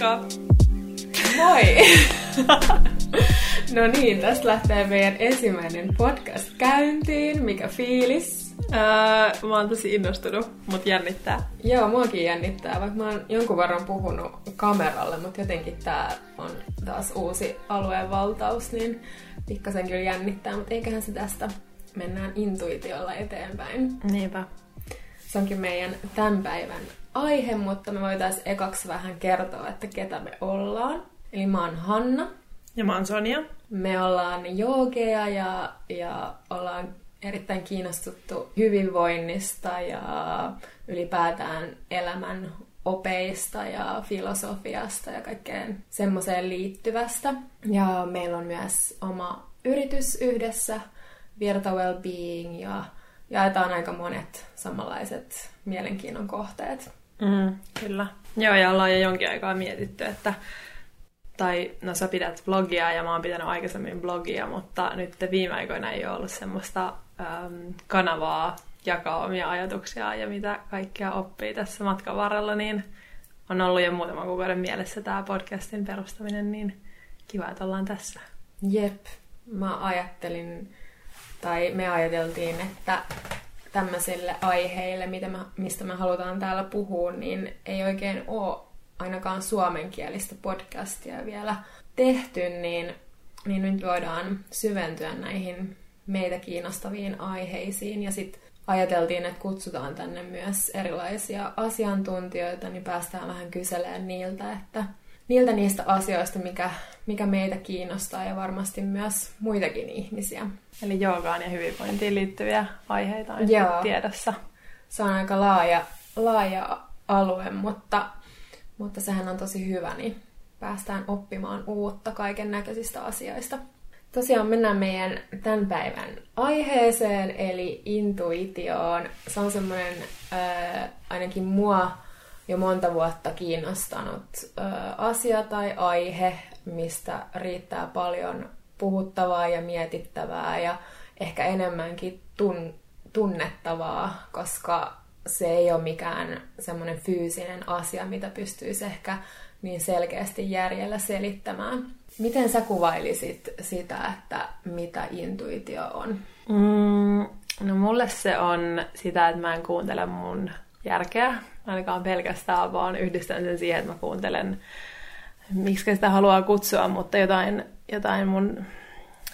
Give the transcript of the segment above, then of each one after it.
Moikka! Moi! no niin, tästä lähtee meidän ensimmäinen podcast käyntiin. Mikä fiilis? Öö, mä oon tosi innostunut, mut jännittää. Joo, muakin jännittää, vaikka mä oon jonkun verran puhunut kameralle, mutta jotenkin tää on taas uusi alueen valtaus, niin pikkasen kyllä jännittää, mutta eiköhän se tästä mennään intuitiolla eteenpäin. Niinpä. Se onkin meidän tämän päivän aihe, mutta me voitaisiin ekaksi vähän kertoa, että ketä me ollaan. Eli mä oon Hanna. Ja mä oon Sonja. Me ollaan joogeja ja, ja ollaan erittäin kiinnostuttu hyvinvoinnista ja ylipäätään elämän opeista ja filosofiasta ja kaikkeen semmoiseen liittyvästä. Ja meillä on myös oma yritys yhdessä, Virta Wellbeing, ja jaetaan aika monet samanlaiset mielenkiinnon kohteet. Mm, kyllä. Joo, ja ollaan jo jonkin aikaa mietitty, että tai no sä pidät blogia ja mä oon pitänyt aikaisemmin blogia, mutta nyt viime aikoina ei ole ollut semmoista äm, kanavaa jakaa omia ajatuksia ja mitä kaikkea oppii tässä matkan varrella, niin on ollut jo muutama kuukauden mielessä tämä podcastin perustaminen, niin kiva, että ollaan tässä. Jep, mä ajattelin, tai me ajateltiin, että tämmöisille aiheille, mitä me, mistä me halutaan täällä puhua, niin ei oikein ole ainakaan suomenkielistä podcastia vielä tehty, niin, niin nyt voidaan syventyä näihin meitä kiinnostaviin aiheisiin. Ja sitten ajateltiin, että kutsutaan tänne myös erilaisia asiantuntijoita, niin päästään vähän kyselemään niiltä, että niiltä niistä asioista, mikä, mikä meitä kiinnostaa ja varmasti myös muitakin ihmisiä. Eli joogaan ja hyvinvointiin liittyviä aiheita on Joo. tiedossa. Se on aika laaja, laaja alue, mutta, mutta sehän on tosi hyvä, niin päästään oppimaan uutta kaiken näköisistä asioista. Tosiaan mennään meidän tämän päivän aiheeseen, eli intuitioon. Se on semmoinen äh, ainakin mua jo monta vuotta kiinnostanut asia tai aihe, mistä riittää paljon puhuttavaa ja mietittävää ja ehkä enemmänkin tun, tunnettavaa, koska se ei ole mikään semmoinen fyysinen asia, mitä pystyisi ehkä niin selkeästi järjellä selittämään. Miten sä kuvailisit sitä, että mitä intuitio on? Mm, no mulle se on sitä, että mä en kuuntele mun järkeä, ainakaan pelkästään, vaan yhdistän sen siihen, että mä kuuntelen, miksi sitä haluaa kutsua, mutta jotain, jotain mun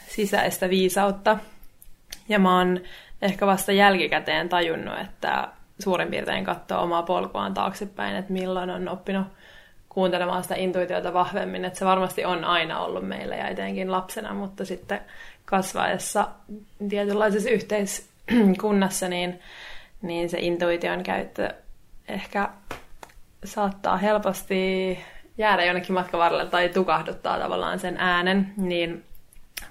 sisäistä viisautta. Ja mä oon ehkä vasta jälkikäteen tajunnut, että suurin piirtein katsoa omaa polkuaan taaksepäin, että milloin on oppinut kuuntelemaan sitä intuitiota vahvemmin, että se varmasti on aina ollut meillä ja etenkin lapsena, mutta sitten kasvaessa tietynlaisessa yhteiskunnassa, niin niin se intuition käyttö ehkä saattaa helposti jäädä jonnekin matkan varrelle tai tukahduttaa tavallaan sen äänen, niin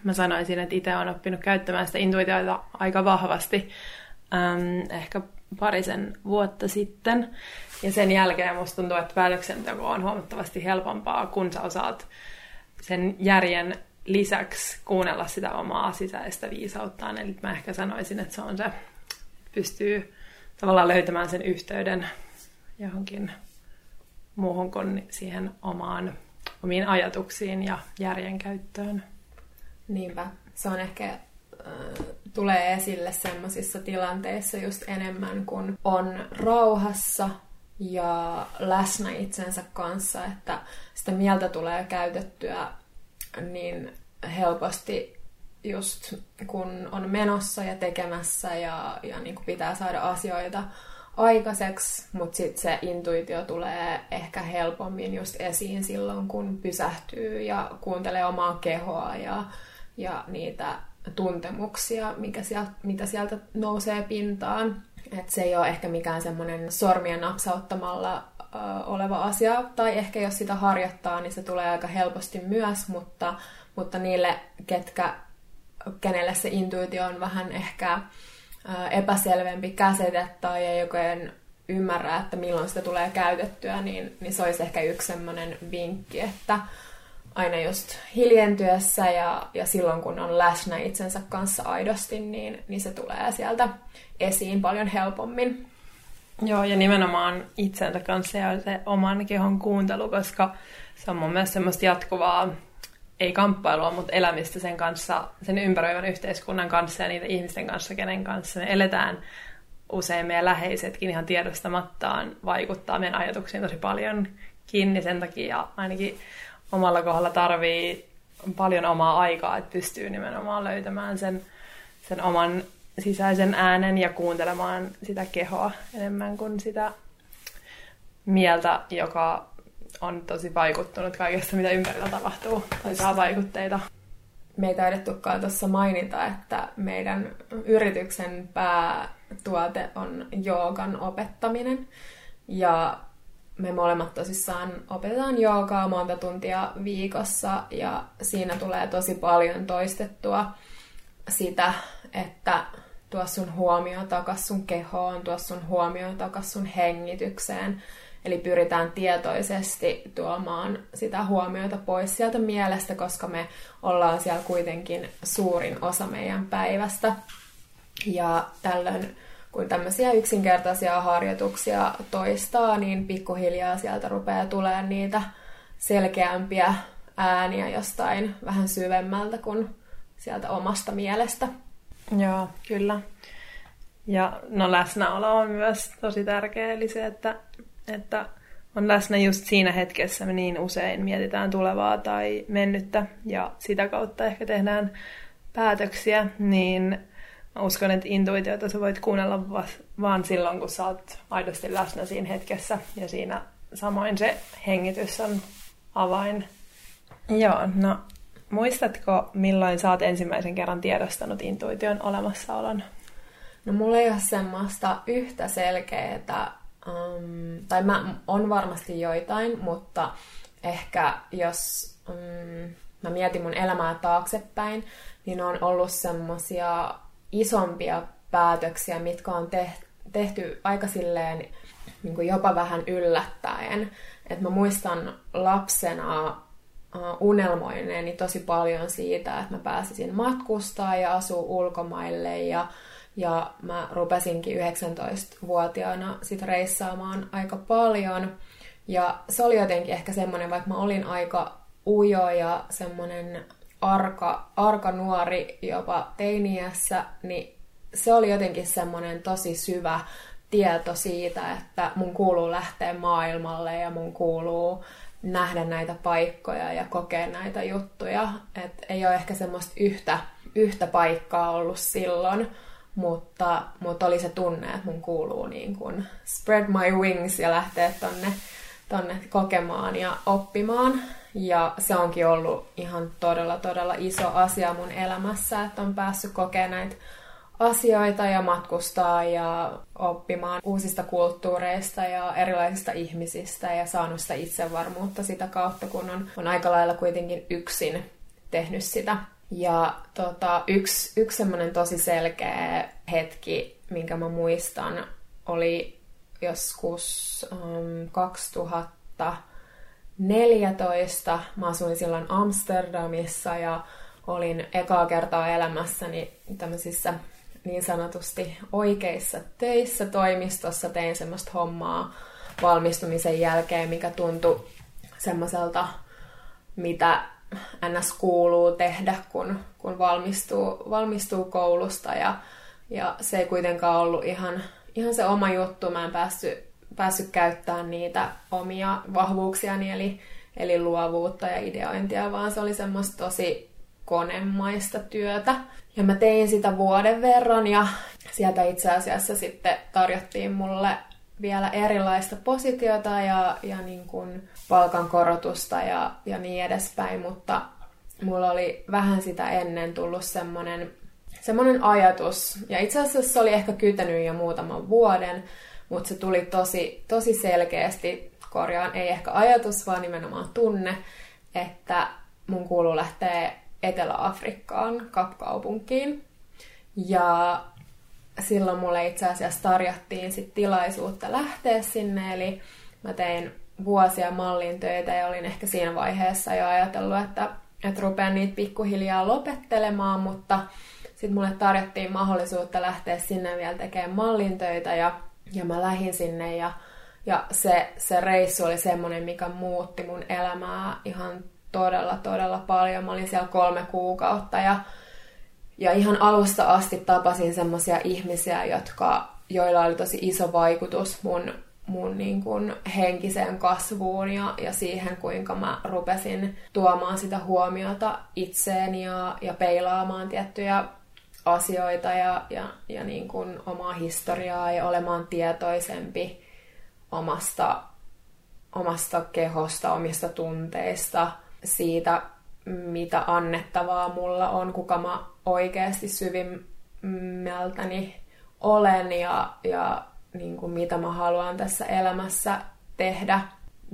mä sanoisin, että itse olen oppinut käyttämään sitä intuitiota aika vahvasti ähm, ehkä parisen vuotta sitten. Ja sen jälkeen musta tuntuu, että päätöksenteko on huomattavasti helpompaa, kun sä osaat sen järjen lisäksi kuunnella sitä omaa sisäistä viisauttaan. Eli mä ehkä sanoisin, että se on se, pystyy tavallaan löytämään sen yhteyden johonkin muuhun kuin siihen omaan, omiin ajatuksiin ja järjen käyttöön. Niinpä. Se on ehkä äh, tulee esille semmoisissa tilanteissa just enemmän, kun on rauhassa ja läsnä itsensä kanssa, että sitä mieltä tulee käytettyä niin helposti just kun on menossa ja tekemässä ja, ja niin kuin pitää saada asioita aikaiseksi, mutta sitten se intuitio tulee ehkä helpommin just esiin silloin, kun pysähtyy ja kuuntelee omaa kehoa ja, ja niitä tuntemuksia, mikä sieltä, mitä sieltä nousee pintaan. Et se ei ole ehkä mikään semmoinen sormien napsauttamalla ö, oleva asia, tai ehkä jos sitä harjoittaa, niin se tulee aika helposti myös, mutta, mutta niille, ketkä kenelle se intuitio on vähän ehkä epäselvempi käsite tai ei oikein ymmärrä, että milloin sitä tulee käytettyä, niin, niin se olisi ehkä yksi sellainen vinkki, että aina just hiljentyessä ja, ja silloin kun on läsnä itsensä kanssa aidosti, niin, niin se tulee sieltä esiin paljon helpommin. Joo, ja nimenomaan itsensä kanssa ja se oman kehon kuuntelu, koska se on mun mielestä semmoista jatkuvaa, ei kamppailua, mutta elämistä sen kanssa, sen ympäröivän yhteiskunnan kanssa ja niiden ihmisten kanssa, kenen kanssa me eletään. Usein meidän läheisetkin ihan tiedostamattaan vaikuttaa meidän ajatuksiin tosi paljon kiinni sen takia ainakin omalla kohdalla tarvii paljon omaa aikaa, että pystyy nimenomaan löytämään sen, sen oman sisäisen äänen ja kuuntelemaan sitä kehoa enemmän kuin sitä mieltä, joka on tosi vaikuttunut kaikesta, mitä ympärillä tapahtuu, tai saa vaikutteita. Me ei taidettukaan tuossa mainita, että meidän yrityksen päätuote on joogan opettaminen. Ja me molemmat tosissaan opetetaan joogaa monta tuntia viikossa ja siinä tulee tosi paljon toistettua sitä, että tuo sun huomio takas sun kehoon, tuo sun huomio takas sun hengitykseen. Eli pyritään tietoisesti tuomaan sitä huomiota pois sieltä mielestä, koska me ollaan siellä kuitenkin suurin osa meidän päivästä. Ja tällöin kun tämmöisiä yksinkertaisia harjoituksia toistaa, niin pikkuhiljaa sieltä rupeaa tulemaan niitä selkeämpiä ääniä jostain vähän syvemmältä kuin sieltä omasta mielestä. Joo, kyllä. Ja no läsnäolo on myös tosi tärkeä, eli se, että, että on läsnä just siinä hetkessä. Me niin usein mietitään tulevaa tai mennyttä ja sitä kautta ehkä tehdään päätöksiä, niin mä uskon, että intuitiota sä voit kuunnella vaan silloin, kun sä oot aidosti läsnä siinä hetkessä. Ja siinä samoin se hengitys on avain. Joo, no muistatko, milloin sä oot ensimmäisen kerran tiedostanut intuition olemassaolon? No mulla ei ole semmoista yhtä selkeää, um, tai mä, on varmasti joitain, mutta ehkä jos um, mä mietin mun elämää taaksepäin, niin on ollut semmosia isompia päätöksiä, mitkä on tehty aika silleen niin kuin jopa vähän yllättäen. Et mä muistan lapsena unelmoineeni tosi paljon siitä, että mä pääsisin matkustaa ja asua ulkomaille ja, ja mä rupesinkin 19-vuotiaana sit reissaamaan aika paljon. Ja se oli jotenkin ehkä semmoinen, vaikka mä olin aika ujo ja semmoinen arka, arka nuori jopa teiniässä, niin se oli jotenkin semmoinen tosi syvä tieto siitä, että mun kuuluu lähteä maailmalle ja mun kuuluu nähdä näitä paikkoja ja kokea näitä juttuja. Et ei ole ehkä semmoista yhtä, yhtä paikkaa ollut silloin, mutta, mutta oli se tunne, että mun kuuluu niin kuin spread my wings ja lähteä tonne, tonne kokemaan ja oppimaan. Ja se onkin ollut ihan todella, todella iso asia mun elämässä, että on päässyt kokemaan näitä asioita ja matkustaa ja oppimaan uusista kulttuureista ja erilaisista ihmisistä ja saanut sitä itsevarmuutta sitä kautta, kun on, on aika lailla kuitenkin yksin tehnyt sitä. Ja tota, yksi, yksi semmoinen tosi selkeä hetki, minkä mä muistan, oli joskus um, 2000 14. Mä asuin silloin Amsterdamissa ja olin ekaa kertaa elämässäni tämmöisissä niin sanotusti oikeissa töissä toimistossa. Tein semmoista hommaa valmistumisen jälkeen, mikä tuntui semmoiselta, mitä NS kuuluu tehdä, kun, kun valmistuu, valmistuu koulusta. Ja, ja se ei kuitenkaan ollut ihan, ihan se oma juttu. Mä en päässyt päässyt käyttämään niitä omia vahvuuksiani, eli, eli luovuutta ja ideointia, vaan se oli semmoista tosi konemaista työtä. Ja mä tein sitä vuoden verran ja sieltä itse asiassa sitten tarjottiin mulle vielä erilaista positiota ja, ja niin kuin palkankorotusta ja, ja niin edespäin, mutta mulla oli vähän sitä ennen tullut semmoinen semmoinen ajatus, ja itse asiassa se oli ehkä kytänyt jo muutaman vuoden, mutta se tuli tosi, tosi selkeästi, korjaan ei ehkä ajatus, vaan nimenomaan tunne, että mun kuuluu lähteä Etelä-Afrikkaan, Kapkaupunkiin. Ja silloin mulle itse asiassa tarjottiin sit tilaisuutta lähteä sinne, eli mä tein vuosia mallin töitä ja olin ehkä siinä vaiheessa jo ajatellut, että, että rupean niitä pikkuhiljaa lopettelemaan, mutta sitten mulle tarjottiin mahdollisuutta lähteä sinne vielä tekemään mallin töitä ja Ja mä lähdin sinne ja, ja se, se reissu oli semmoinen, mikä muutti mun elämää ihan todella, todella paljon. Mä olin siellä kolme kuukautta ja, ja ihan alusta asti tapasin semmoisia ihmisiä, jotka, joilla oli tosi iso vaikutus mun, mun niin kuin henkiseen kasvuun ja, ja siihen, kuinka mä rupesin tuomaan sitä huomiota itseeni ja, ja peilaamaan tiettyjä asioita ja, ja, ja niin kuin omaa historiaa ja olemaan tietoisempi omasta, omasta kehosta, omista tunteista, siitä, mitä annettavaa mulla on, kuka mä oikeasti syvimmältäni olen ja, ja niin kuin mitä mä haluan tässä elämässä tehdä.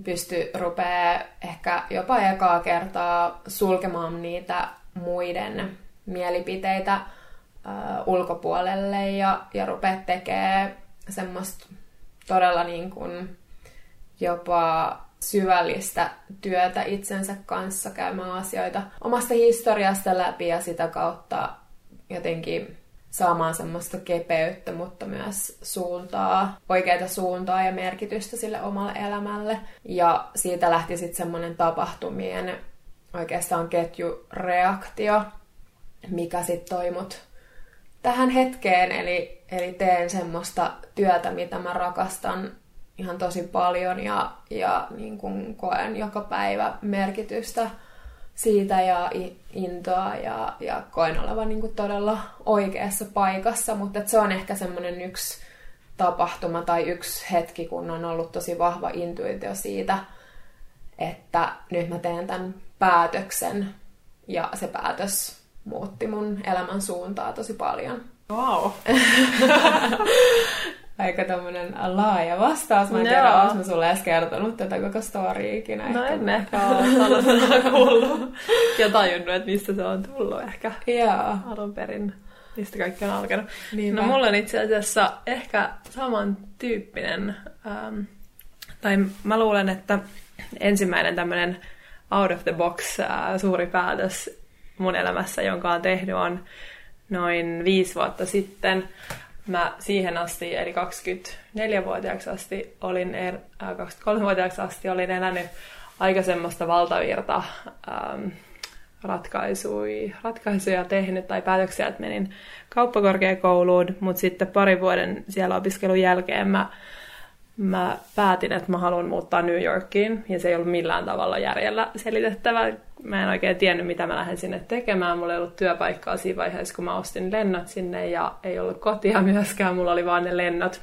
Pysty rupee ehkä jopa ekaa kertaa sulkemaan niitä muiden mielipiteitä ulkopuolelle ja, ja rupeaa tekemään semmoista todella niin kuin jopa syvällistä työtä itsensä kanssa, käymään asioita omasta historiasta läpi ja sitä kautta jotenkin saamaan semmoista kepeyttä, mutta myös suuntaa, oikeita suuntaa ja merkitystä sille omalle elämälle. Ja siitä lähti sitten semmoinen tapahtumien oikeastaan ketjureaktio, mikä sitten toi mut tähän hetkeen, eli, eli teen semmoista työtä, mitä mä rakastan ihan tosi paljon ja, ja niin kuin koen joka päivä merkitystä siitä ja intoa ja, ja koen olevan niin kuin todella oikeassa paikassa, mutta se on ehkä semmoinen yksi tapahtuma tai yksi hetki, kun on ollut tosi vahva intuitio siitä, että nyt mä teen tämän päätöksen ja se päätös muutti mun elämän suuntaa tosi paljon. Wow. Aika tämmönen laaja vastaus. Mä en tiedä, onko mä sulle edes kertonut tätä koko storya ikinä. No en ehkä ole kuullut ja tajunnut, että mistä se on tullut ehkä Joo. alun perin. Mistä kaikki on alkanut. Niinpä. No mulla on itse asiassa ehkä samantyyppinen, ähm, tai mä luulen, että ensimmäinen tämmöinen out of the box äh, suuri päätös mun elämässä, jonka on tehnyt, on noin viisi vuotta sitten. Mä siihen asti, eli 24-vuotiaaksi asti, olin, er, äh, 23-vuotiaaksi asti olin elänyt aika semmoista valtavirta ähm, ratkaisuja, ratkaisuja tehnyt tai päätöksiä, että menin kauppakorkeakouluun, mutta sitten pari vuoden siellä opiskelun jälkeen mä, mä päätin, että mä haluan muuttaa New Yorkiin, ja se ei ollut millään tavalla järjellä selitettävä. Mä en oikein tiennyt, mitä mä lähden sinne tekemään. Mulla ei ollut työpaikkaa siinä vaiheessa, kun mä ostin lennot sinne, ja ei ollut kotia myöskään, mulla oli vaan ne lennot.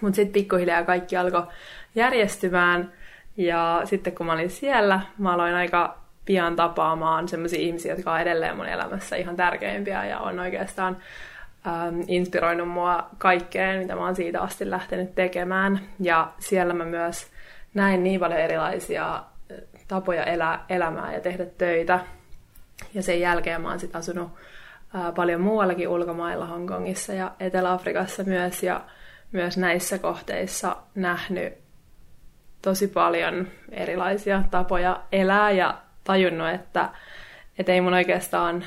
Mutta sitten pikkuhiljaa kaikki alkoi järjestymään, ja sitten kun mä olin siellä, mä aloin aika pian tapaamaan sellaisia ihmisiä, jotka on edelleen mun elämässä ihan tärkeimpiä ja on oikeastaan ähm, inspiroinut mua kaikkeen, mitä mä oon siitä asti lähtenyt tekemään. Ja siellä mä myös näin niin paljon erilaisia äh, tapoja elää elämää ja tehdä töitä. Ja sen jälkeen mä oon sitten asunut äh, paljon muuallakin ulkomailla, Hongkongissa ja Etelä-Afrikassa myös. Ja myös näissä kohteissa nähnyt tosi paljon erilaisia tapoja elää ja tajunnut, että, että ei mun oikeastaan,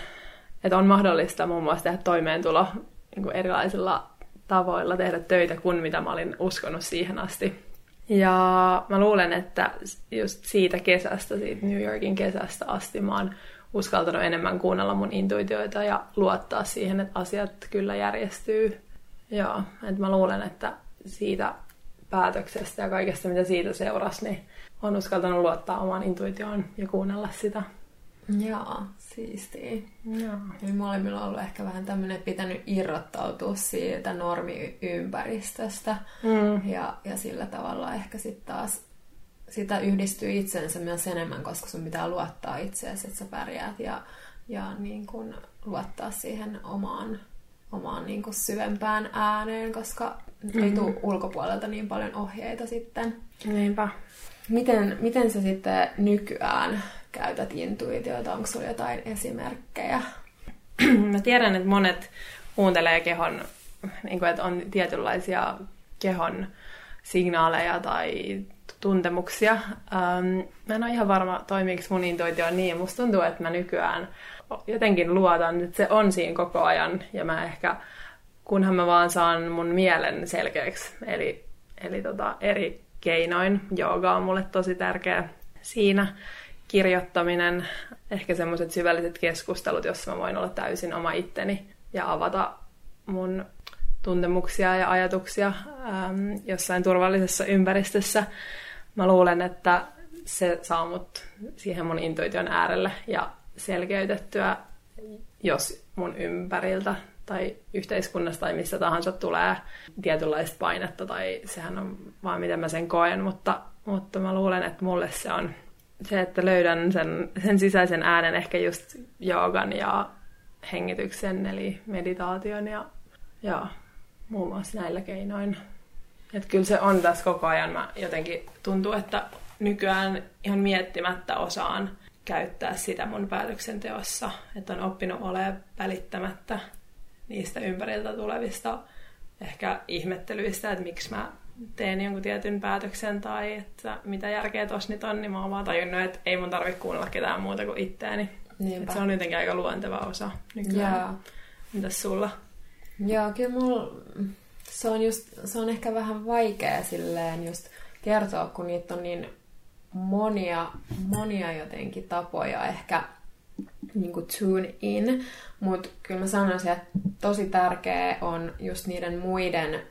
että on mahdollista muun muassa tehdä toimeentulo niin kuin erilaisilla tavoilla tehdä töitä kuin mitä mä olin uskonut siihen asti. Ja mä luulen, että just siitä kesästä, siitä New Yorkin kesästä asti mä oon uskaltanut enemmän kuunnella mun intuitioita ja luottaa siihen, että asiat kyllä järjestyy. Joo, että mä luulen, että siitä päätöksestä ja kaikesta, mitä siitä seurasi, niin on uskaltanut luottaa omaan intuitioon ja kuunnella sitä. Joo, siistiä. Joo. Eli molemmilla on ollut ehkä vähän tämmöinen pitänyt irrottautua siitä normiympäristöstä. Mm. Ja, ja sillä tavalla ehkä sitten taas sitä yhdistyy itsensä myös enemmän, koska sun pitää luottaa itseesi, että sä pärjäät ja, ja niin kun luottaa siihen omaan, omaan niin kun syvempään ääneen, koska mm-hmm. ei tule ulkopuolelta niin paljon ohjeita sitten. Niinpä. Miten, miten sä sitten nykyään käytät intuitioita? Onko sulla jotain esimerkkejä? Mä tiedän, että monet kuuntelee kehon, niin kuin, että on tietynlaisia kehon signaaleja tai tuntemuksia. Ähm, mä en ole ihan varma, toimiiko mun intuitio niin. Musta tuntuu, että mä nykyään jotenkin luotan, että se on siinä koko ajan ja mä ehkä kunhan mä vaan saan mun mielen selkeäksi. Eli, eli tota, eri keinoin. Jooga on mulle tosi tärkeä siinä. Kirjoittaminen, ehkä semmoiset syvälliset keskustelut, jossa mä voin olla täysin oma itteni ja avata mun tuntemuksia ja ajatuksia äm, jossain turvallisessa ympäristössä. Mä luulen, että se saa mut siihen mun intuition äärelle ja selkeytettyä, jos mun ympäriltä tai yhteiskunnasta tai missä tahansa tulee tietynlaista painetta tai sehän on vaan miten mä sen koen, mutta, mutta mä luulen, että mulle se on se, että löydän sen, sen sisäisen äänen ehkä just joogan ja hengityksen eli meditaation ja, ja muun muassa näillä keinoin. Että kyllä se on tässä koko ajan. Mä jotenkin tuntuu, että nykyään ihan miettimättä osaan käyttää sitä mun päätöksenteossa. Että on oppinut olemaan välittämättä niistä ympäriltä tulevista ehkä ihmettelyistä, että miksi mä teen jonkun tietyn päätöksen tai että mitä järkeä tossa nyt on, niin mä oon vaan tajunnut, että ei mun tarvitse kuunnella ketään muuta kuin itteeni. Se on jotenkin aika luonteva osa nykyään. Jaa. Mitäs sulla? Joo, kyllä mulla, se on, just, se on ehkä vähän vaikea silleen just kertoa, kun niitä on niin monia, monia jotenkin tapoja ehkä niin kuin tune in, mutta kyllä mä sanoisin, että tosi tärkeä on just niiden muiden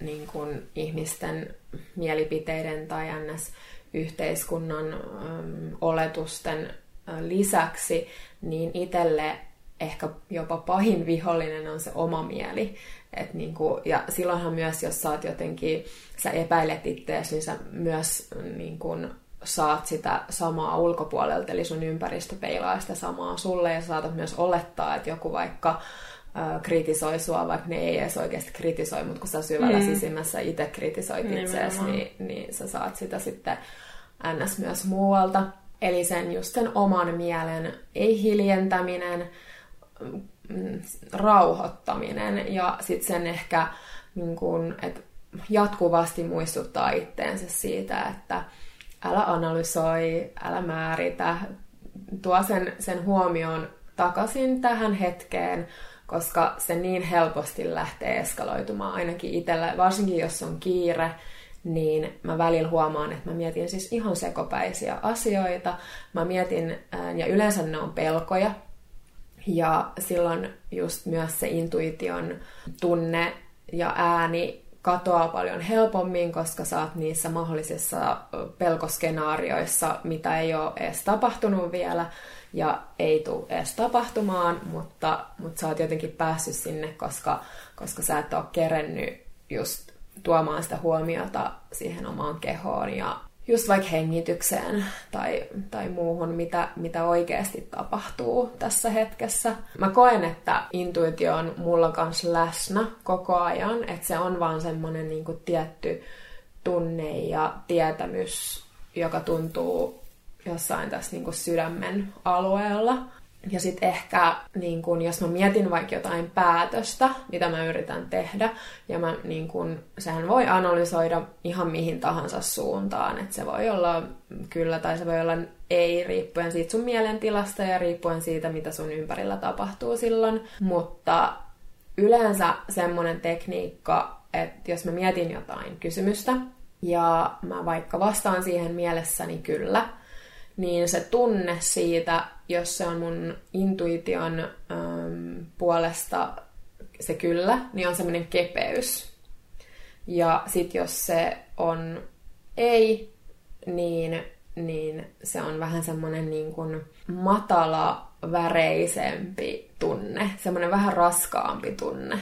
niin kuin ihmisten mielipiteiden tai ns. yhteiskunnan äm, oletusten ä, lisäksi, niin itselle ehkä jopa pahin vihollinen on se oma mieli. Et niin kuin, ja silloinhan myös, jos sä oot jotenkin, sä epäilet itseäsi, niin sä myös niin kuin, saat sitä samaa ulkopuolelta, eli sun ympäristö peilaa sitä samaa sulle, ja saatat myös olettaa, että joku vaikka äh, kritisoi sua, vaikka ne ei edes oikeasti kritisoi, mutta kun sä syvällä mm. sisimmässä itse kritisoit itseäsi, niin, niin sä saat sitä sitten ns. myös muualta. Eli sen just sen oman mielen ei-hiljentäminen, mm, rauhoittaminen ja sitten sen ehkä niin kun, että jatkuvasti muistuttaa itteensä siitä, että älä analysoi, älä määritä, tuo sen, sen huomioon takaisin tähän hetkeen, koska se niin helposti lähtee eskaloitumaan ainakin itsellä, varsinkin jos on kiire, niin mä välillä huomaan, että mä mietin siis ihan sekopäisiä asioita. Mä mietin, ja yleensä ne on pelkoja, ja silloin just myös se intuition tunne ja ääni katoaa paljon helpommin, koska sä oot niissä mahdollisissa pelkoskenaarioissa, mitä ei ole edes tapahtunut vielä ja ei tule edes tapahtumaan, mutta, mutta sä oot jotenkin päässyt sinne, koska, koska sä et ole kerennyt just tuomaan sitä huomiota siihen omaan kehoon ja just vaikka hengitykseen tai, tai muuhun, mitä, mitä oikeasti tapahtuu tässä hetkessä. Mä koen, että intuitio on mulla kanssa läsnä koko ajan, että se on vaan semmoinen niin tietty tunne ja tietämys, joka tuntuu jossain tässä niin sydämen alueella. Ja sitten ehkä, niin kun, jos mä mietin vaikka jotain päätöstä, mitä mä yritän tehdä, ja mä, niin kun, sehän voi analysoida ihan mihin tahansa suuntaan. Että se voi olla kyllä tai se voi olla ei, riippuen siitä sun mielentilasta ja riippuen siitä, mitä sun ympärillä tapahtuu silloin. Mutta yleensä semmoinen tekniikka, että jos mä mietin jotain kysymystä, ja mä vaikka vastaan siihen mielessäni kyllä, niin se tunne siitä, jos se on mun intuition äm, puolesta se kyllä, niin on semmoinen kepeys. Ja sit jos se on ei, niin, niin se on vähän semmoinen niin kuin matala, väreisempi tunne, semmoinen vähän raskaampi tunne.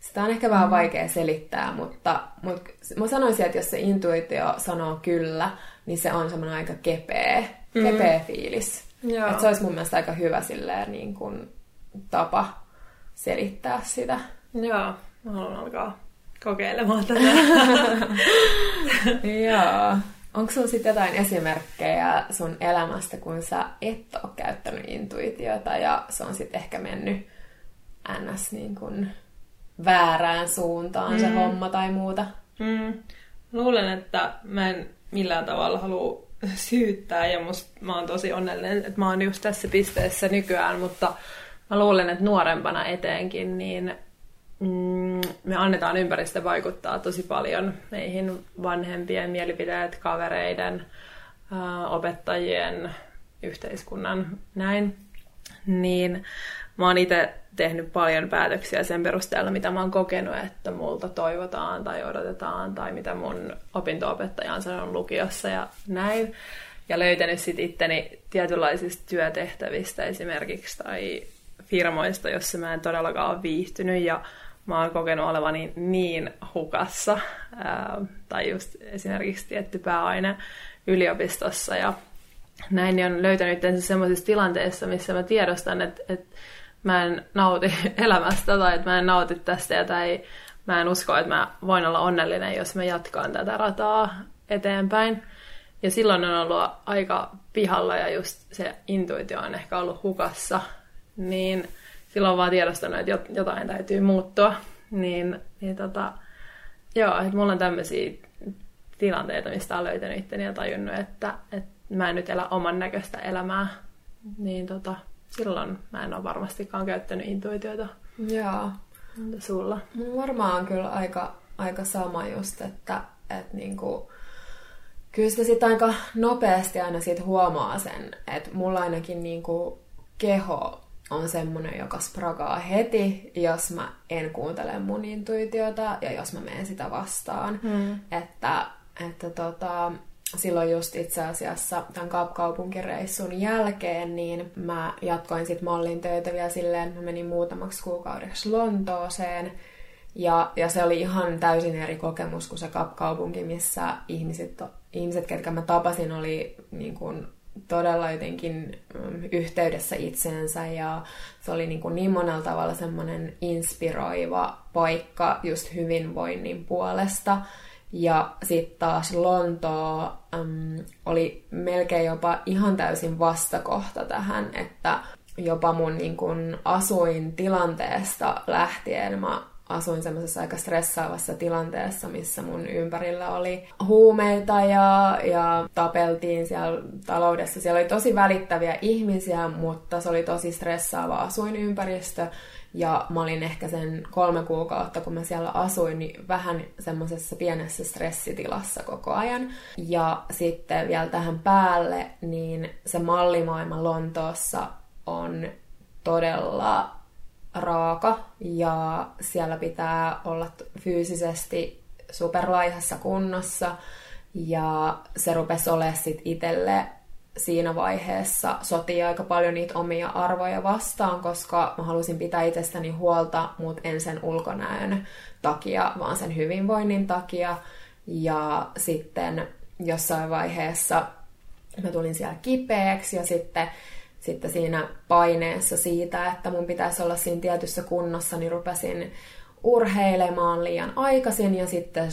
Sitä on ehkä vähän mm. vaikea selittää, mutta, mutta mä sanoisin, että jos se intuitio sanoo kyllä, niin se on semmoinen aika kepeä, mm. kepeä fiilis. Että se olisi mun mielestä aika hyvä silleen, niin kuin, tapa selittää sitä. Joo, mä haluan alkaa kokeilemaan tätä. Joo. Onko sulla sitten jotain esimerkkejä sun elämästä, kun sä et ole käyttänyt intuitiota ja se on sitten ehkä mennyt ns. Niin kuin väärään suuntaan mm. se homma tai muuta? Mm. Luulen, että mä en millään tavalla halua syyttää ja musta, mä oon tosi onnellinen, että mä oon just tässä pisteessä nykyään, mutta mä luulen, että nuorempana eteenkin, niin mm, me annetaan ympäristö vaikuttaa tosi paljon meihin vanhempien mielipiteet, kavereiden, opettajien, yhteiskunnan, näin. Niin mä oon itse tehnyt paljon päätöksiä sen perusteella, mitä mä oon kokenut, että multa toivotaan tai odotetaan, tai mitä mun opinto-opettaja on sanonut lukiossa ja näin. Ja löytänyt sitten itteni tietynlaisista työtehtävistä esimerkiksi tai firmoista, jossa mä en todellakaan ole viihtynyt ja mä oon kokenut olevani niin hukassa. Ää, tai just esimerkiksi tietty pääaine yliopistossa ja näin niin on löytänyt semmoisessa tilanteessa, missä mä tiedostan, että, että mä en nauti elämästä tai että mä en nauti tästä ja tai mä en usko, että mä voin olla onnellinen, jos mä jatkaan tätä rataa eteenpäin. Ja silloin on ollut aika pihalla ja just se intuitio on ehkä ollut hukassa, niin silloin on vaan tiedostanut, että jotain täytyy muuttua. Niin, niin tota, joo, että mulla on tämmöisiä tilanteita, mistä on löytänyt itteni ja tajunnut, että, että mä en nyt elä oman näköistä elämää. Niin tota, silloin mä en ole varmastikaan käyttänyt intuitiota. Joo. Entä sulla? Varmaan kyllä aika, aika sama just, että, että niinku, kyllä sitä sitten aika nopeasti aina sit huomaa sen, että mulla ainakin niinku keho on semmoinen, joka spragaa heti, jos mä en kuuntele mun intuitiota ja jos mä menen sitä vastaan. Hmm. Että, että tota, silloin just itse asiassa tämän kaupunkireissun jälkeen, niin mä jatkoin sitten mallin töitä vielä silleen, mä menin muutamaksi kuukaudeksi Lontooseen. Ja, ja se oli ihan täysin eri kokemus kuin se kaupunki, missä ihmiset, ihmiset ketkä mä tapasin, oli niin kuin todella jotenkin mm, yhteydessä itseensä ja se oli niin, kuin niin monella tavalla semmoinen inspiroiva paikka just hyvinvoinnin puolesta. Ja sitten taas Lontoo äm, oli melkein jopa ihan täysin vastakohta tähän, että jopa mun niin kun, asuin tilanteesta lähtien mä asuin semmoisessa aika stressaavassa tilanteessa, missä mun ympärillä oli huumeita ja, ja tapeltiin siellä taloudessa. Siellä oli tosi välittäviä ihmisiä, mutta se oli tosi stressaava asuinympäristö. Ja mä olin ehkä sen kolme kuukautta, kun mä siellä asuin, niin vähän semmoisessa pienessä stressitilassa koko ajan. Ja sitten vielä tähän päälle, niin se mallimaailma Lontoossa on todella raaka ja siellä pitää olla fyysisesti superlaihassa kunnossa. Ja se rupesi olemaan sitten itselle siinä vaiheessa sotii aika paljon niitä omia arvoja vastaan, koska mä halusin pitää itsestäni huolta, mutta en sen ulkonäön takia, vaan sen hyvinvoinnin takia. Ja sitten jossain vaiheessa mä tulin siellä kipeäksi ja sitten, sitten siinä paineessa siitä, että mun pitäisi olla siinä tietyssä kunnossa, niin rupesin urheilemaan liian aikaisin ja sitten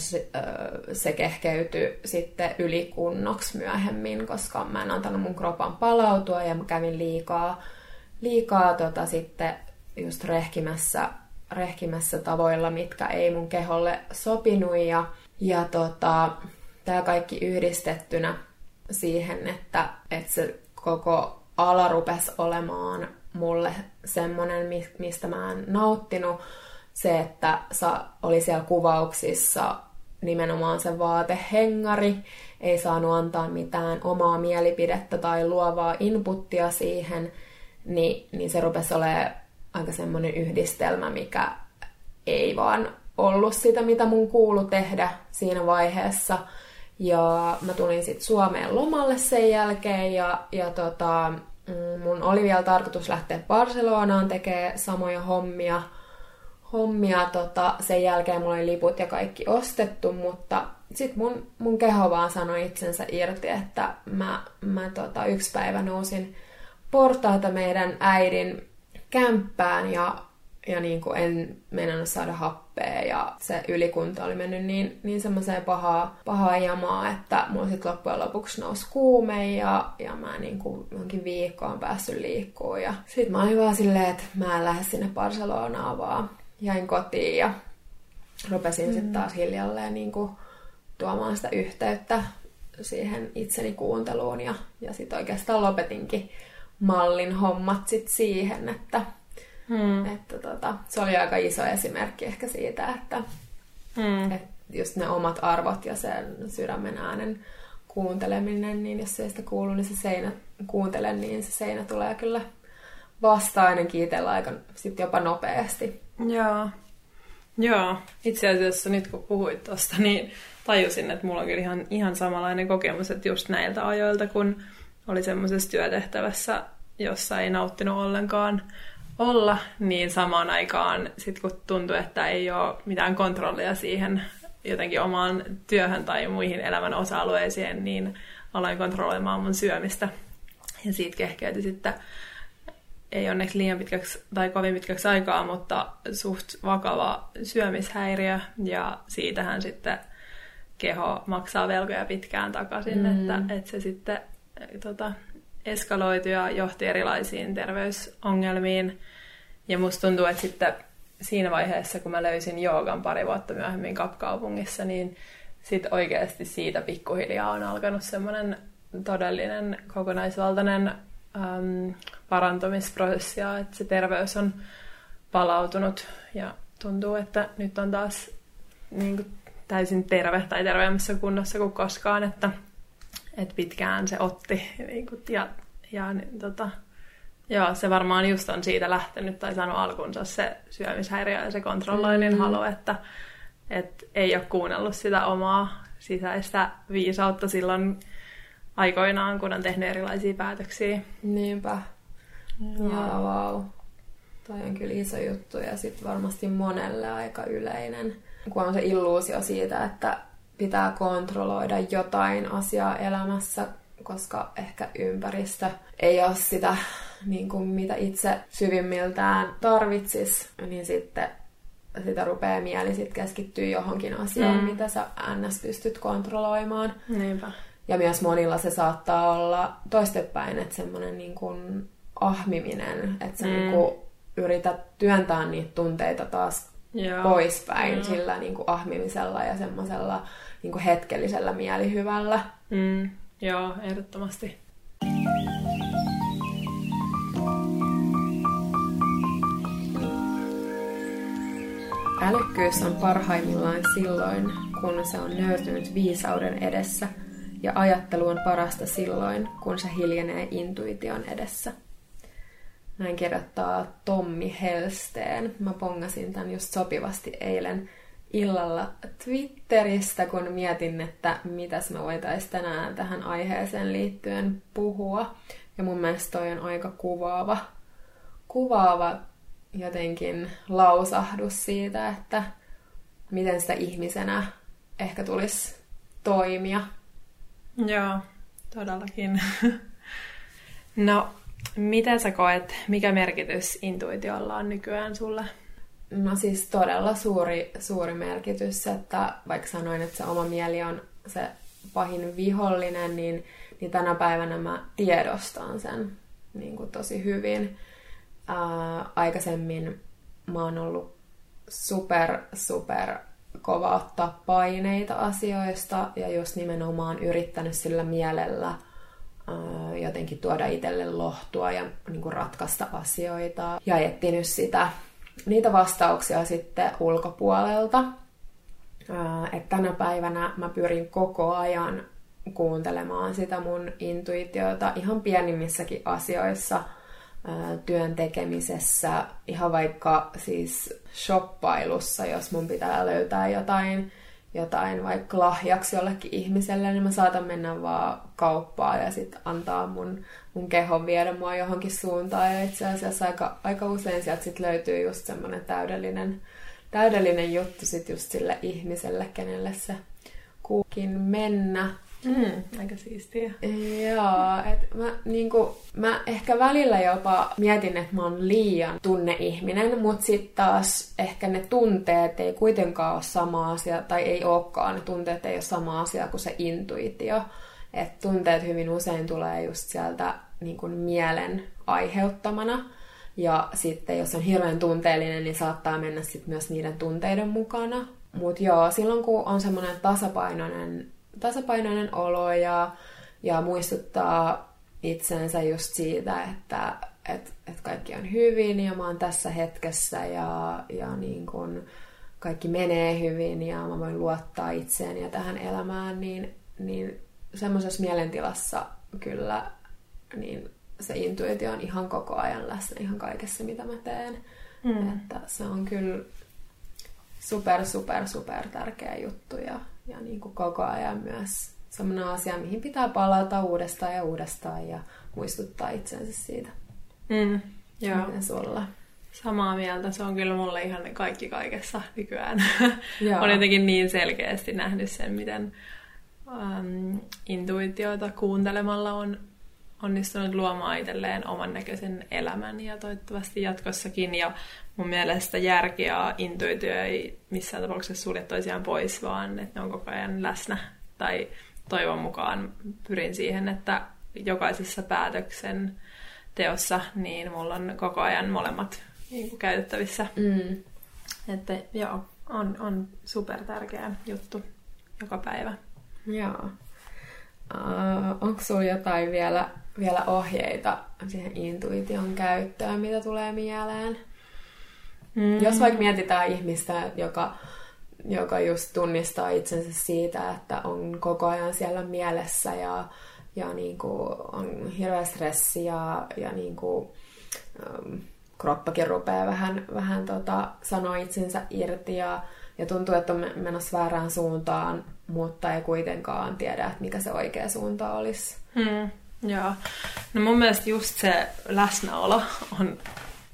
se kehkeytyi sitten ylikunnoksi myöhemmin, koska mä en antanut mun kropan palautua ja mä kävin liikaa, liikaa tota sitten just rehkimässä, rehkimässä tavoilla, mitkä ei mun keholle sopinut ja, ja tota, tämä kaikki yhdistettynä siihen, että, että se koko ala rupesi olemaan mulle semmonen, mistä mä en nauttinut, se, että sa, oli siellä kuvauksissa nimenomaan se vaatehengari, ei saanut antaa mitään omaa mielipidettä tai luovaa inputtia siihen, niin, niin se rupesi olemaan aika semmoinen yhdistelmä, mikä ei vaan ollut sitä, mitä mun kuulu tehdä siinä vaiheessa. Ja mä tulin sitten Suomeen lomalle sen jälkeen ja, ja tota, mm, mun oli vielä tarkoitus lähteä Barcelonaan tekemään samoja hommia – hommia. Tota, sen jälkeen mulla oli liput ja kaikki ostettu, mutta sitten mun, mun keho vaan sanoi itsensä irti, että mä, mä tota, yksi päivä nousin portaita meidän äidin kämppään ja, ja niin kuin en meinannut saada happea ja se ylikunta oli mennyt niin, niin semmoiseen pahaa, pahaa jamaa, että mulla sitten loppujen lopuksi nousi kuume ja, ja mä niin kuin jonkin viikkoon päässyt liikkuu ja sitten mä olin vaan silleen, että mä en lähde sinne Barcelonaan vaan jäin kotiin ja rupesin mm. sitten taas hiljalleen niin kuin tuomaan sitä yhteyttä siihen itseni kuunteluun ja, ja sitten oikeastaan lopetinkin mallin hommat sit siihen, että Hmm. Että tota, se oli aika iso esimerkki ehkä siitä, että hmm. et just ne omat arvot ja sen sydämen äänen kuunteleminen, niin jos ei sitä kuulu, niin se seinä kuuntele, niin se seinä tulee kyllä vastaan ainakin itsellä aika sit jopa nopeasti. Joo. Joo, itse asiassa nyt kun puhuit tuosta, niin tajusin, että mulla on kyllä ihan, ihan samanlainen kokemus, että just näiltä ajoilta, kun oli semmoisessa työtehtävässä, jossa ei nauttinut ollenkaan olla, niin samaan aikaan sit kun tuntui, että ei ole mitään kontrollia siihen jotenkin omaan työhön tai muihin elämän osa-alueisiin, niin aloin kontrolloimaan mun syömistä. Ja siitä kehkeytyi sitten, ei onneksi liian pitkäksi tai kovin pitkäksi aikaa, mutta suht vakava syömishäiriö. Ja siitähän sitten keho maksaa velkoja pitkään takaisin, mm. että, että se sitten tota, eskaloitui ja johti erilaisiin terveysongelmiin. Ja musta tuntuu, että sitten siinä vaiheessa, kun mä löysin joogan pari vuotta myöhemmin Kapkaupungissa, niin sitten oikeasti siitä pikkuhiljaa on alkanut semmoinen todellinen kokonaisvaltainen äm, parantumisprosessi ja että se terveys on palautunut ja tuntuu, että nyt on taas niin kuin, täysin terve tai terveemmässä kunnossa kuin koskaan, että, että pitkään se otti niin kuin, ja, ja niin, tota, Joo, se varmaan just on siitä lähtenyt tai saanut alkunsa se syömishäiriö ja se kontrolloinnin mm. halu, että, että ei ole kuunnellut sitä omaa sisäistä viisautta silloin aikoinaan, kun on tehnyt erilaisia päätöksiä. Niinpä. Wow. wow. Toi on kyllä iso juttu ja sitten varmasti monelle aika yleinen. Kun on se illuusio siitä, että pitää kontrolloida jotain asiaa elämässä, koska ehkä ympäristö ei ole sitä, niin kuin mitä itse syvimmiltään tarvitsis, niin sitten sitä rupeaa mieli sit keskittyä johonkin asiaan, mm. mitä sä ns. pystyt kontrolloimaan. Niinpä. Ja myös monilla se saattaa olla toistepäin, että semmoinen niin kuin ahmiminen, että sä mm. niin kuin yrität työntää niitä tunteita taas Joo. poispäin Joo. sillä niin kuin ahmimisella ja semmoisella niin kuin hetkellisellä mielihyvällä. Mm. Joo, ehdottomasti. Älykkyys on parhaimmillaan silloin, kun se on nöyrtynyt viisauden edessä, ja ajattelu on parasta silloin, kun se hiljenee intuition edessä. Näin kirjoittaa Tommi Helsteen. Mä pongasin tämän just sopivasti eilen illalla Twitteristä, kun mietin, että mitäs me voitaisiin tänään tähän aiheeseen liittyen puhua. Ja mun mielestä toi on aika kuvaava, kuvaava jotenkin lausahdus siitä, että miten sitä ihmisenä ehkä tulisi toimia. Joo, todellakin. no, mitä sä koet, mikä merkitys intuitiolla on nykyään sulle? No siis todella suuri, suuri merkitys, että vaikka sanoin, että se oma mieli on se pahin vihollinen, niin, niin tänä päivänä mä tiedostan sen niin kuin tosi hyvin. Ää, aikaisemmin mä oon ollut super, super kova ottaa paineita asioista ja just nimenomaan yrittänyt sillä mielellä jotenkin tuoda itselle lohtua ja niin kuin ratkaista asioita ja etsinyt sitä niitä vastauksia sitten ulkopuolelta. Että tänä päivänä mä pyrin koko ajan kuuntelemaan sitä mun intuitiota ihan pienimmissäkin asioissa, työn tekemisessä, ihan vaikka siis shoppailussa, jos mun pitää löytää jotain jotain vaikka lahjaksi jollekin ihmiselle, niin mä saatan mennä vaan kauppaan ja sitten antaa mun, mun kehon viedä mua johonkin suuntaan. Ja itse asiassa aika, aika usein sieltä sit löytyy just semmoinen täydellinen, täydellinen juttu sit just sille ihmiselle, kenelle se kuukin mennä. Mm, aika siistiä. Joo, että mä, niinku, mä ehkä välillä jopa mietin, että mä oon liian tunneihminen, mutta sitten taas ehkä ne tunteet ei kuitenkaan ole sama asia, tai ei olekaan, ne tunteet ei ole sama asia kuin se intuitio. Että tunteet hyvin usein tulee just sieltä niin kuin mielen aiheuttamana. Ja sitten jos on hirveän tunteellinen, niin saattaa mennä sitten myös niiden tunteiden mukana. Mutta joo, silloin kun on semmoinen tasapainoinen tasapainoinen olo ja, ja muistuttaa itsensä just siitä, että, että et kaikki on hyvin ja mä oon tässä hetkessä ja, ja niin kun kaikki menee hyvin ja mä voin luottaa itseeni ja tähän elämään, niin, niin semmoisessa mielentilassa kyllä niin se intuitio on ihan koko ajan läsnä ihan kaikessa, mitä mä teen. Mm. Että se on kyllä super, super, super tärkeä juttu ja, ja niin kuin koko ajan myös semmoinen asia, mihin pitää palata uudestaan ja uudestaan ja muistuttaa itsensä siitä. Mm, joo. Miten sulla? Samaa mieltä. Se on kyllä mulle ihan kaikki kaikessa nykyään. on jotenkin niin selkeästi nähnyt sen, miten um, intuitioita kuuntelemalla on onnistunut luomaan itselleen oman näköisen elämän ja toivottavasti jatkossakin. Ja mun mielestä järki ja intuitio ei missään tapauksessa sulje toisiaan pois, vaan että ne on koko ajan läsnä. Tai toivon mukaan pyrin siihen, että jokaisessa päätöksen teossa, niin mulla on koko ajan molemmat niin kuin käytettävissä. Mm. Että joo, on, on super tärkeä juttu joka päivä. Joo. Uh, onko sulla jotain vielä, vielä ohjeita siihen intuition käyttöön, mitä tulee mieleen? Mm. Jos vaikka mietitään ihmistä, joka, joka just tunnistaa itsensä siitä, että on koko ajan siellä mielessä ja, ja niin kuin on hirveä stressi ja, ja niin kuin, um, kroppakin rupeaa vähän, vähän tota, sanoa itsensä irti ja, ja tuntuu, että on menossa väärään suuntaan, mutta ei kuitenkaan tiedä, että mikä se oikea suunta olisi. Hmm, joo. No mun mielestä just se läsnäolo on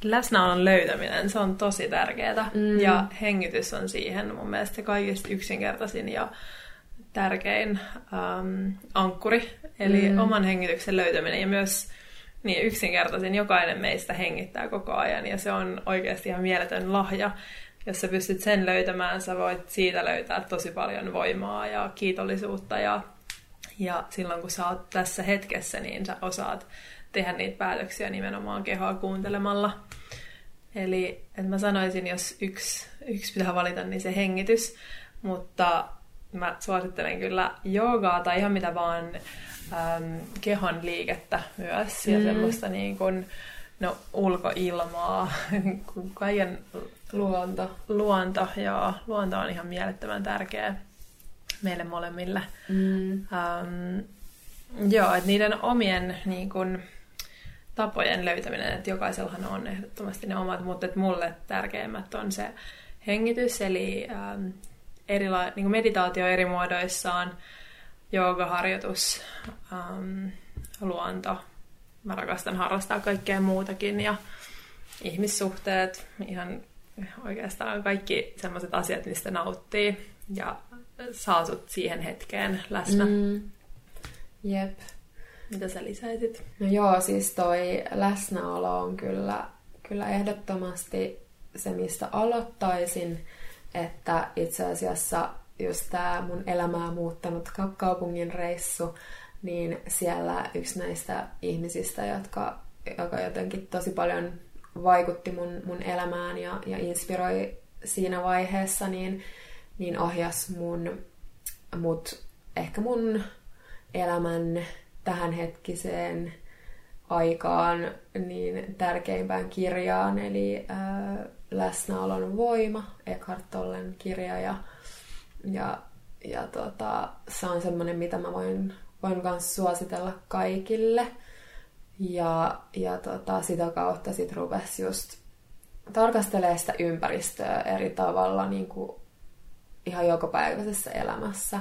läsnäolon löytäminen, se on tosi tärkeää. Mm. Ja hengitys on siihen mun mielestä kaikista yksinkertaisin ja tärkein ähm, ankkuri. Eli mm. oman hengityksen löytäminen ja myös niin yksinkertaisin jokainen meistä hengittää koko ajan ja se on oikeasti ihan mieletön lahja. Jos sä pystyt sen löytämään, sä voit siitä löytää tosi paljon voimaa ja kiitollisuutta ja, ja silloin kun sä oot tässä hetkessä, niin sä osaat tehdä niitä päätöksiä nimenomaan kehoa kuuntelemalla. Eli että mä sanoisin, jos yksi, yksi pitää valita, niin se hengitys, mutta mä suosittelen kyllä joogaa tai ihan mitä vaan äm, kehon liikettä myös ja mm. semmoista niin kuin, no, ulkoilmaa, kaiken luonto. Luonto, joo. Luonto on ihan mielettömän tärkeä meille molemmille. Mm. Um, joo, että niiden omien niin kun, tapojen löytäminen, että jokaisellahan on ehdottomasti ne omat, mutta että mulle tärkeimmät on se hengitys, eli um, erila- niin meditaatio eri muodoissaan, joogaharjoitus, um, luonto. Mä rakastan harrastaa kaikkea muutakin ja ihmissuhteet, ihan oikeastaan kaikki sellaiset asiat, mistä nauttii ja saa sut siihen hetkeen läsnä. Mm. Jep. Mitä sä lisäisit? No joo, siis toi läsnäolo on kyllä, kyllä ehdottomasti se, mistä aloittaisin, että itse asiassa just tämä mun elämää muuttanut kaupungin reissu, niin siellä yksi näistä ihmisistä, jotka, joka jotenkin tosi paljon vaikutti mun, mun elämään ja, ja inspiroi siinä vaiheessa, niin, niin ohjas mun, mut ehkä mun elämän tähänhetkiseen aikaan niin tärkeimpään kirjaan, eli ää, Läsnäolon voima, Eckhart Tollen kirja, ja ja, ja tota, se on semmoinen, mitä mä voin, voin myös suositella kaikille. Ja, ja tota, sitä kautta sit rupesi just tarkastelee sitä ympäristöä eri tavalla niin kuin ihan jokapäiväisessä elämässä.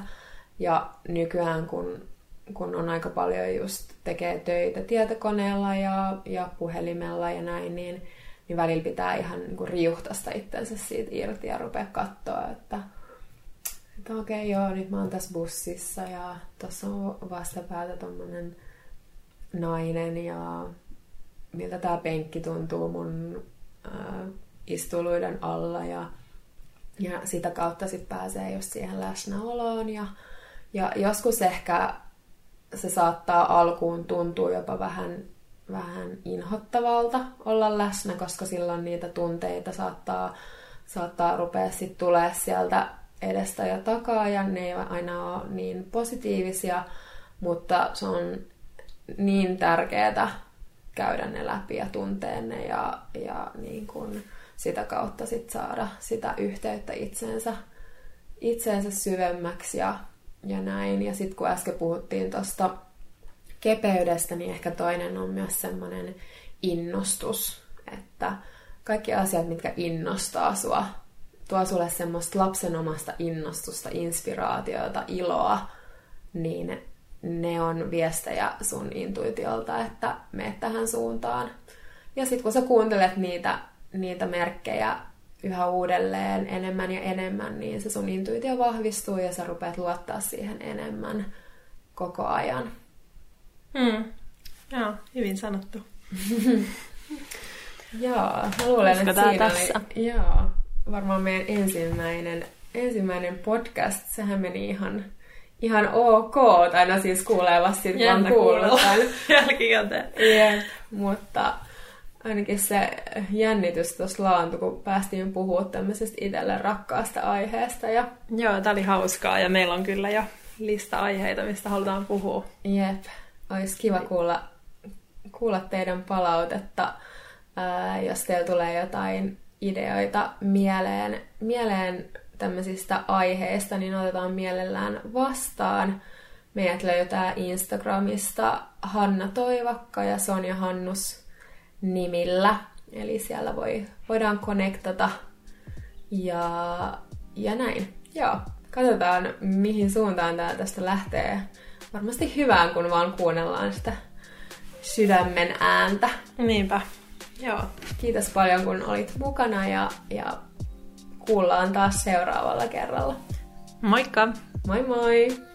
Ja nykyään, kun, kun on aika paljon just tekee töitä tietokoneella ja, ja puhelimella ja näin, niin, niin välillä pitää ihan niin kuin itsensä siitä irti ja rupea katsoa, että että okei okay, joo, nyt mä oon tässä bussissa ja tuossa on vastapäätä tommonen nainen ja miltä tämä penkki tuntuu mun äh, istuluiden alla ja, ja sitä kautta sitten pääsee just siihen läsnäoloon ja, ja joskus ehkä se saattaa alkuun tuntua jopa vähän, vähän inhottavalta olla läsnä, koska silloin niitä tunteita saattaa, saattaa rupea sitten tulee sieltä edestä ja takaa ja ne ei aina ole niin positiivisia, mutta se on niin tärkeää käydä ne läpi ja tuntea ne ja, ja niin kuin sitä kautta sit saada sitä yhteyttä itseensä, itseensä syvemmäksi ja, ja näin. Ja sitten kun äsken puhuttiin tuosta kepeydestä, niin ehkä toinen on myös semmoinen innostus, että kaikki asiat, mitkä innostaa sua, tuo sulle semmoista lapsenomasta innostusta, inspiraatiota, iloa, niin ne on viestejä sun intuitiolta, että meet tähän suuntaan. Ja sitten kun sä kuuntelet niitä, niitä merkkejä yhä uudelleen enemmän ja enemmän, niin se sun intuitio vahvistuu ja sä rupeat luottaa siihen enemmän koko ajan. Hmm. Joo, hyvin sanottu. joo, mä luulen, että siinä tässä. Oli, joo, varmaan meidän ensimmäinen, ensimmäinen podcast, sehän meni ihan, ihan ok, tai no siis kuulee vasta sit vaan kuulla jälkikäteen. Yep, mutta ainakin se jännitys tuossa laantui, kun päästiin puhua tämmöisestä itselle rakkaasta aiheesta. Ja... Joo, tämä oli hauskaa ja meillä on kyllä jo lista aiheita, mistä halutaan puhua. Jep, olisi kiva kuulla, kuulla teidän palautetta, ää, jos teillä tulee jotain ideoita mieleen, mieleen tämmöisistä aiheista, niin otetaan mielellään vastaan. Meidät löytää Instagramista Hanna Toivakka ja Sonja Hannus nimillä. Eli siellä voi, voidaan konektata ja, ja näin. Joo, katsotaan mihin suuntaan tämä tästä lähtee. Varmasti hyvään, kun vaan kuunnellaan sitä sydämen ääntä. Niinpä. Joo. Kiitos paljon, kun olit mukana ja, ja kuullaan taas seuraavalla kerralla. Moikka! Moi moi!